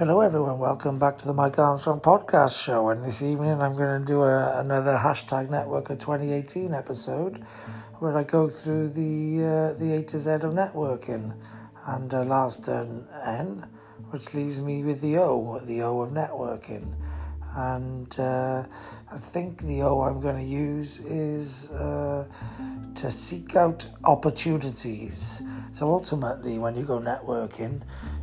Hello, everyone. Welcome back to the Mike Armstrong podcast show. And this evening, I'm going to do a, another hashtag Networker 2018 episode where I go through the uh, the A to Z of networking and uh, last an N, which leaves me with the O, the O of networking. And uh, I think the O I'm going to use is uh, to seek out opportunities. So ultimately, when you go networking,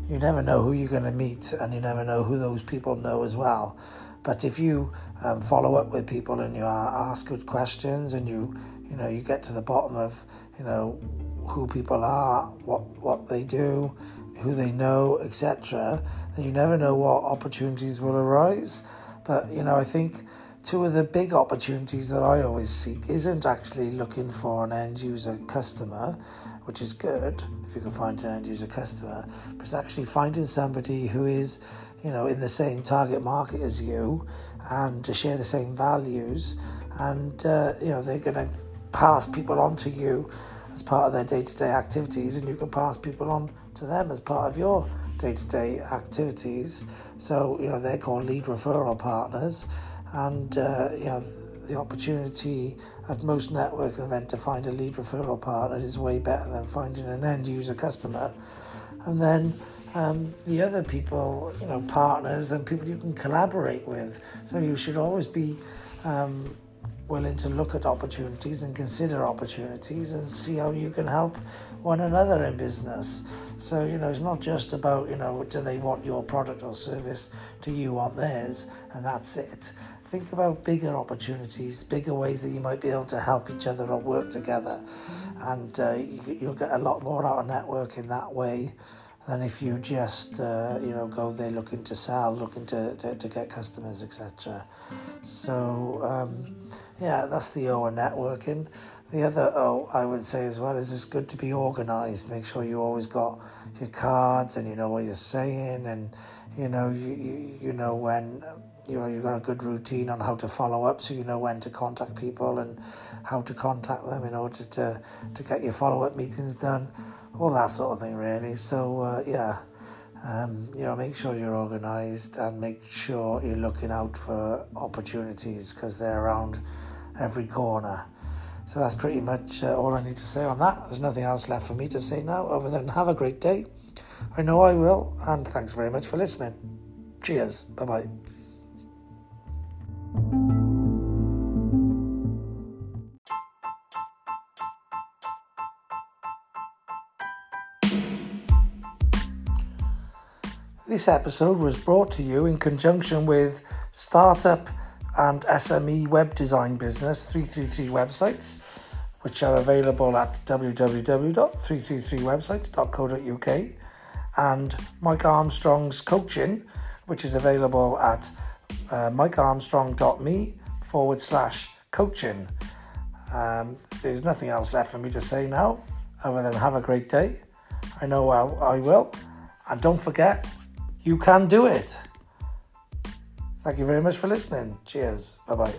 you never know who you're going to meet and you never know who those people know as well. But if you um, follow up with people and you ask good questions and you, you know, you get to the bottom of, you know, who people are, what what they do, who they know, etc., then you never know what opportunities will arise. But you know, I think two of the big opportunities that I always seek isn't actually looking for an end user customer, which is good if you can find an end user customer, but it's actually finding somebody who is, you know, in the same target market as you and to share the same values, and uh, you know they're going to pass people on to you as part of their day-to-day activities, and you can pass people on to them as part of your day-to-day activities. So you know they're called lead referral partners. And uh, you know the opportunity at most networking event to find a lead referral partner is way better than finding an end user customer. And then um, the other people you know partners and people you can collaborate with. So you should always be um, willing to look at opportunities and consider opportunities and see how you can help one another in business. So, you know, it's not just about, you know, do they want your product or service, do you want theirs, and that's it think about bigger opportunities, bigger ways that you might be able to help each other or work together. And uh, you, will get a lot more out of networking that way than if you just, uh, you know, go there looking to sell, looking to, to, to get customers, etc. So, um, yeah, that's the O networking. The other oh, I would say as well is it's good to be organised. Make sure you always got your cards and you know what you're saying and you know you, you, you know when you know you've got a good routine on how to follow up so you know when to contact people and how to contact them in order to to get your follow-up meetings done all that sort of thing really so uh, yeah um, you know make sure you're organized and make sure you're looking out for opportunities because they're around every corner so that's pretty much uh, all I need to say on that. There's nothing else left for me to say now other than have a great day. I know I will and thanks very much for listening. Cheers. Bye bye This episode was brought to you in conjunction with startup and SME web design business 333 websites, which are available at www.333websites.co.uk, and Mike Armstrong's coaching, which is available at uh, mikearmstrong.me forward slash coaching. Um, there's nothing else left for me to say now other than have a great day. I know I, I will. And don't forget, you can do it. Thank you very much for listening. Cheers. Bye bye.